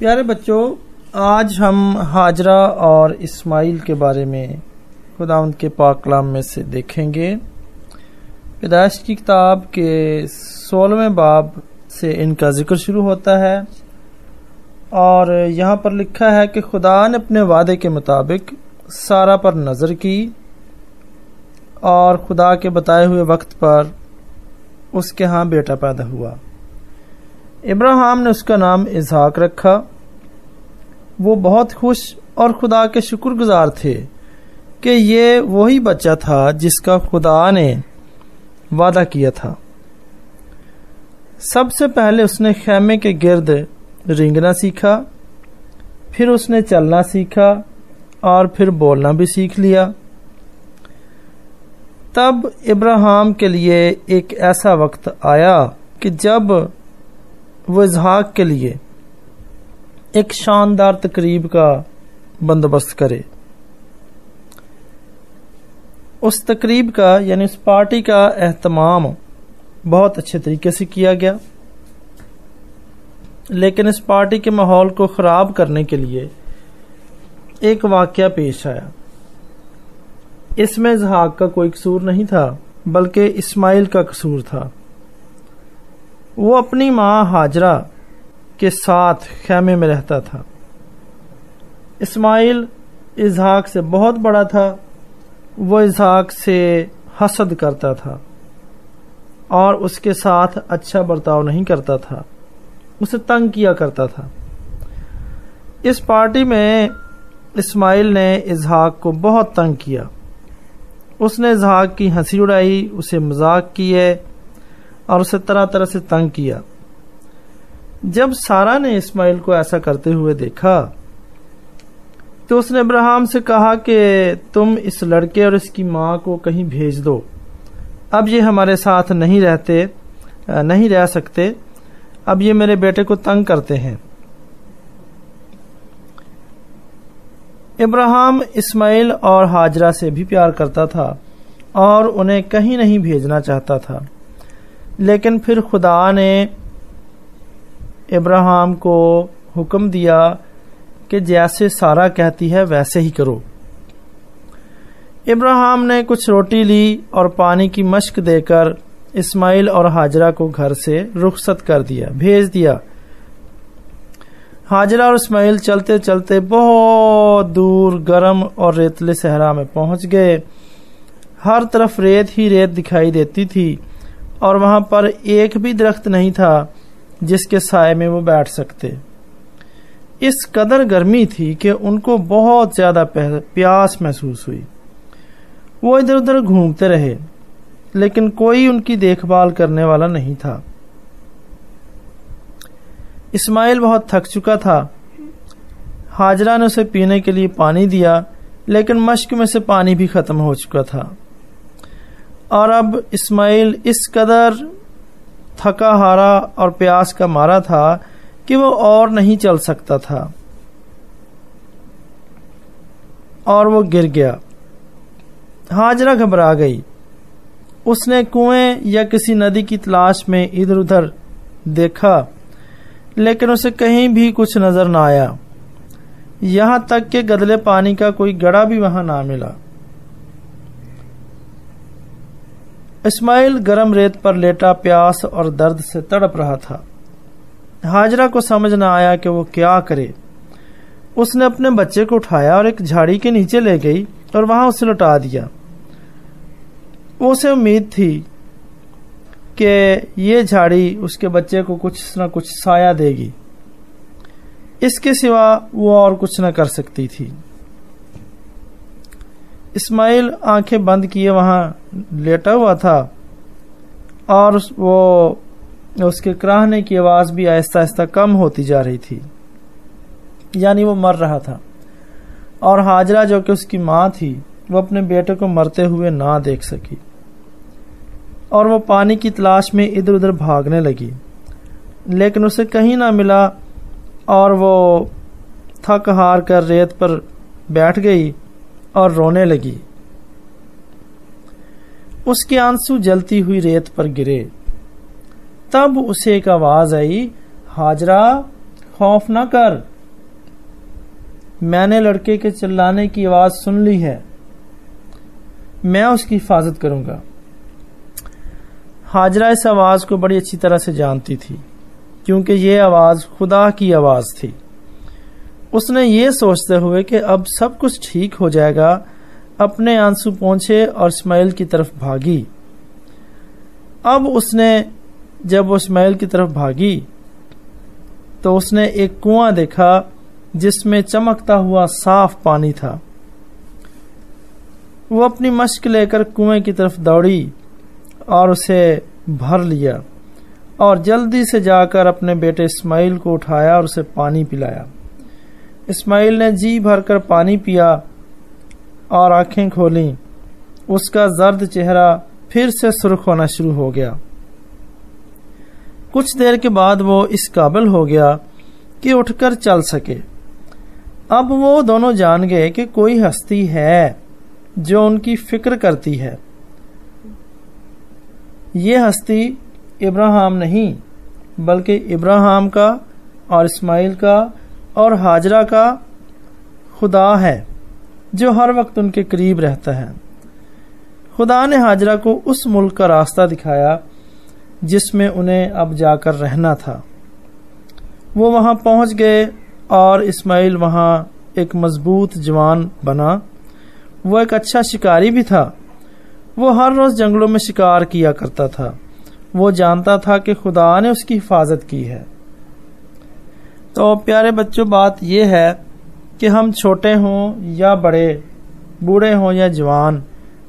प्यारे बच्चों, आज हम हाजरा और इस्माइल के बारे में खुदा उनके पाक कलाम में से देखेंगे। पैदाइश की किताब के सोलहवें बाब से इनका ज़िक्र शुरू होता है और यहाँ पर लिखा है कि खुदा ने अपने वादे के मुताबिक सारा पर नज़र की और खुदा के बताए हुए वक्त पर उसके यहाँ बेटा पैदा हुआ। इब्राहिम ने उसका नाम इजहाक रखा। वो बहुत खुश और खुदा के शुक्रगुजार थे कि ये वही बच्चा था जिसका खुदा ने वादा किया था। सबसे पहले उसने खेमे के गिर्द रिंगना सीखा, फिर उसने चलना सीखा और फिर बोलना भी सीख लिया। तब इब्राहिम के लिए एक ऐसा वक्त आया कि जब वो इजहाक के लिए एक शानदार तकरीब का बंदोबस्त करे। उस तकरीब का, यानी उस पार्टी का एहतमाम बहुत अच्छे तरीके से किया गया। लेकिन इस पार्टी के माहौल को खराब करने के लिए एक वाक्य पेश आया। इसमें जहाक का कोई कसूर नहीं था, बल्कि इस्माइल का कसूर था। वो अपनी माँ हाजरा के साथ खेमे में रहता था। इस्माइल इजहाक से बहुत बड़ा था। वो इजहाक से हसद करता था और उसके साथ अच्छा बर्ताव नहीं करता था। उसे तंग किया करता था। इस पार्टी में इस्माइल ने इजहाक को बहुत तंग किया। उसने इजहाक की हँसी उड़ाई, उसे मज़ाक किए और उसे तरह तरह से तंग किया। जब सारा ने इस्माइल को ऐसा करते हुए देखा तो उसने अब्राहम से कहा कि तुम इस लड़के और इसकी माँ को कहीं भेज दो। अब ये हमारे साथ नहीं रहते, नहीं रह सकते। अब ये मेरे बेटे को तंग करते हैं। इब्राहिम इस्माइल और हाजरा से भी प्यार करता था और उन्हें कहीं नहीं भेजना चाहता था। लेकिन फिर खुदा ने इब्राहिम को हुक्म दिया कि जैसे सारा कहती है, वैसे ही करो। इब्राहिम ने कुछ रोटी ली और पानी की मश्क देकर इस्माइल और हाजरा को घर से रुखसत कर दिया, भेज दिया। हाजरा और इस्माइल चलते चलते बहुत दूर गर्म और रेतले सहरा में पहुँच गए। हर तरफ़ रेत ही रेत दिखाई देती थी। और वहाँ पर एक भी दरख्त नहीं था जिसके साय में वो बैठ सकते। इस कदर गर्मी थी कि उनको बहुत ज़्यादा प्यास महसूस हुई। वो इधर उधर घूमते रहे, लेकिन कोई उनकी देखभाल करने वाला नहीं था। इस्माइल बहुत थक चुका था। हाजरा ने उसे पीने के लिए पानी दिया, लेकिन मश्क में से पानी भी खत्म हो चुका था। और अब इस्माइल इस कदर थका हारा और प्यास का मारा था कि वो और नहीं चल सकता था। और वो गिर गया। हाजरा घबरा गई। उसने कुएँ या किसी नदी की तलाश में इधर उधर देखा, लेकिन उसे कहीं भी कुछ नज़र न आया। यहाँ तक कि गदले पानी का कोई गड़ा भी वहाँ ना मिला। इस्माइल गरम रेत पर लेटा प्यास और दर्द से तड़प रहा था। हाजरा को समझ न आया कि वो क्या करे। उसने अपने बच्चे को उठाया और एक झाड़ी के नीचे ले गई और वहाँ उसे लौटा दिया। उसे उम्मीद थी कि ये झाड़ी उसके बच्चे को कुछ न कुछ साया देगी। इसके सिवा वो और कुछ न कर सकती थी। इस्माइल आँखें बंद किए, वहाँ लेटा हुआ था। और वो, उसके कराहने की आवाज़ भी आहिस्ता आहिस्ता कम होती जा रही थी। यानी वो मर रहा था। और हाजरा जो कि उसकी माँ थी, वो अपने बेटे को मरते हुए ना देख सकी। और वो पानी की तलाश में इधर उधर भागने लगी। लेकिन उसे कहीं ना मिला, और वो थक हार कर रेत पर बैठ गई। और रोने लगी। उसके आँसू जलती हुई रेत पर गिरे। तब उसे एक आवाज़ आई, हाजरा, खौफ न कर। मैंने लड़के के चिल्लाने की आवाज़ सुन ली है। मैं उसकी हिफाजत करूँगा। हाजरा इस आवाज़ को बड़ी अच्छी तरह से जानती थी, क्योंकि ये आवाज़ खुदा की आवाज़ थी। उसने ये सोचते हुए कि अब सब कुछ ठीक हो जाएगा, अपने आँसू पहुँचे और इस्माइल की तरफ़ भागी। अब उसने, जब वो इस्माइल की तरफ़ भागी तो उसने एक कुआँ देखा, जिसमें चमकता हुआ साफ़ पानी था। वो अपनी मश्क लेकर कुएँ की तरफ़ दौड़ी और उसे भर लिया और जल्दी से जाकर अपने बेटे इस्माइल को उठाया और उसे पानी पिलाया। इस्माइल ने जी भरकर पानी पिया और आँखें खोली। उसका जर्द चेहरा फिर से सुर्ख होना शुरू हो गया। कुछ देर के बाद वो इस काबिल हो गया कि उठकर चल सके। अब वो दोनों जान गए कि कोई हस्ती है जो उनकी फ़िक्र करती है। ये हस्ती इब्राहिम नहीं, बल्कि इब्राहिम का और इस्माइल का और हाजरा का खुदा है, जो हर वक्त उनके करीब रहता है। खुदा ने हाजरा को उस मुल्क का रास्ता दिखाया, जिसमें उन्हें अब जाकर रहना था। वो वहाँ पहुँच गए और इस्माइल वहाँ एक मज़बूत जवान बना। वो एक अच्छा शिकारी भी था। वो हर रोज जंगलों में शिकार किया करता था। वो जानता था कि खुदा ने उसकी हिफाजत की है। तो प्यारे बच्चों बात यह है कि हम छोटे हों या बड़े बूढ़े हों या जवान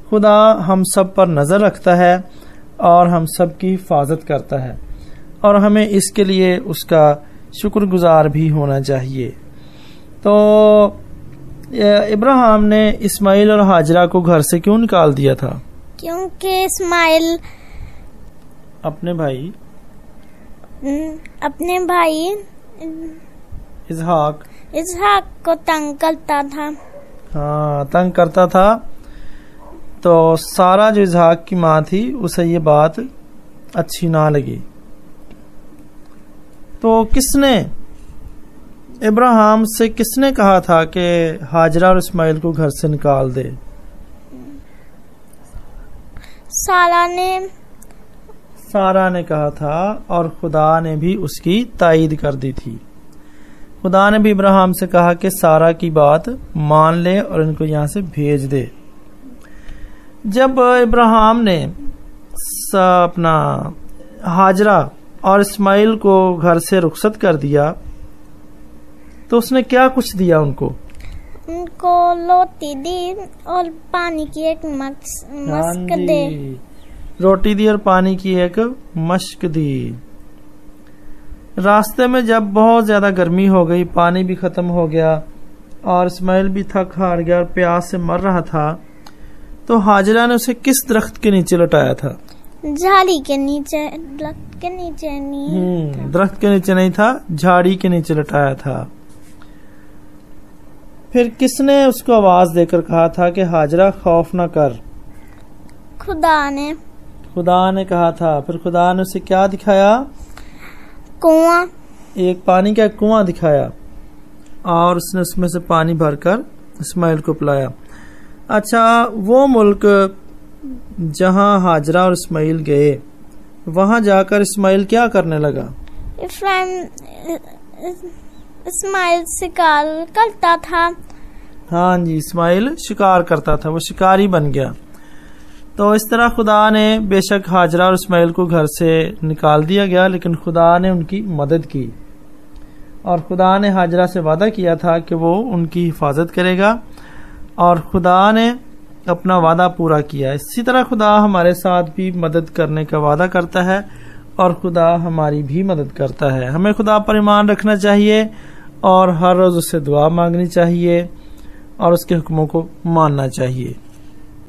खुदा हम सब पर नज़र रखता है और हम सब की हिफाजत करता है और हमें इसके लिए उसका शुक्रगुजार भी होना चाहिए। तो इब्राहिम ने इस्माइल और हाजरा को घर से क्यों निकाल दिया था? क्योंकि इस्माइल अपने भाई। अपने भाई इजहाक इसहाक को तंग करता था। हाँ तंग करता था। तो सारा जो इजहाक की माँ थी उसे ये बात अच्छी ना लगी। तो किसने इब्राहिम से किसने कहा था कि हाजरा और इस्माइल को घर से निकाल दे? सारा ने सारा ने कहा था और खुदा ने भी उसकी तायद कर दी थी। खुदा ने भी इब्राहिम से कहा कि सारा की बात मान ले और इनको यहाँ से भेज दे। जब इब्राहिम ने अपना हाजरा और इस्माइल को घर से रुखसत कर दिया तो उसने क्या कुछ दिया उनको? उनको रोटी दी और पानी की एक मस्क दे। रोटी दी और पानी की एक मश्क दी। रास्ते में जब बहुत ज़्यादा गर्मी हो गई पानी भी खत्म हो गया और इस्माइल भी थक हार गया और प्यास से मर रहा था तो हाजरा ने उसे किस दरख्त के नीचे लटाया था? झाड़ी के नीचे दरख्त के नीचे नहीं हम्म, दरख्त के नीचे नहीं था झाड़ी के नीचे लटाया था। फिर किसने उसको आवाज़ देकर कहा था कि हाजरा खौफ न कर? खुदा ने। खुदा ने कहा था फिर खुदा ने उसे क्या दिखाया? कुआँ। एक पानी का कुआँ दिखाया और उसने उसमें से पानी भरकर इस्माइल को पिलाया। अच्छा वो मुल्क जहाँ हाजरा और इस्माइल गए वहाँ जाकर इस्माइल क्या करने लगा? इस्माइल शिकार करता था। हाँ जी इस्माइल शिकार करता था वो शिकारी बन गया। तो इस तरह खुदा ने बेशक हाजरा और इसमाइल को घर से निकाल दिया गया, लेकिन खुदा ने उनकी मदद की। और खुदा ने हाजरा से वादा किया था कि वो उनकी हिफाजत करेगा, और खुदा ने अपना वादा पूरा किया। इसी तरह खुदा हमारे साथ भी मदद करने का वादा करता है, और खुदा हमारी भी मदद करता है। हमें खुदा पर ईमान रखना चाहिए, और हर रोज उससे दुआ मांगनी चाहिए, और उसके हुक्मों को मानना चाहिए।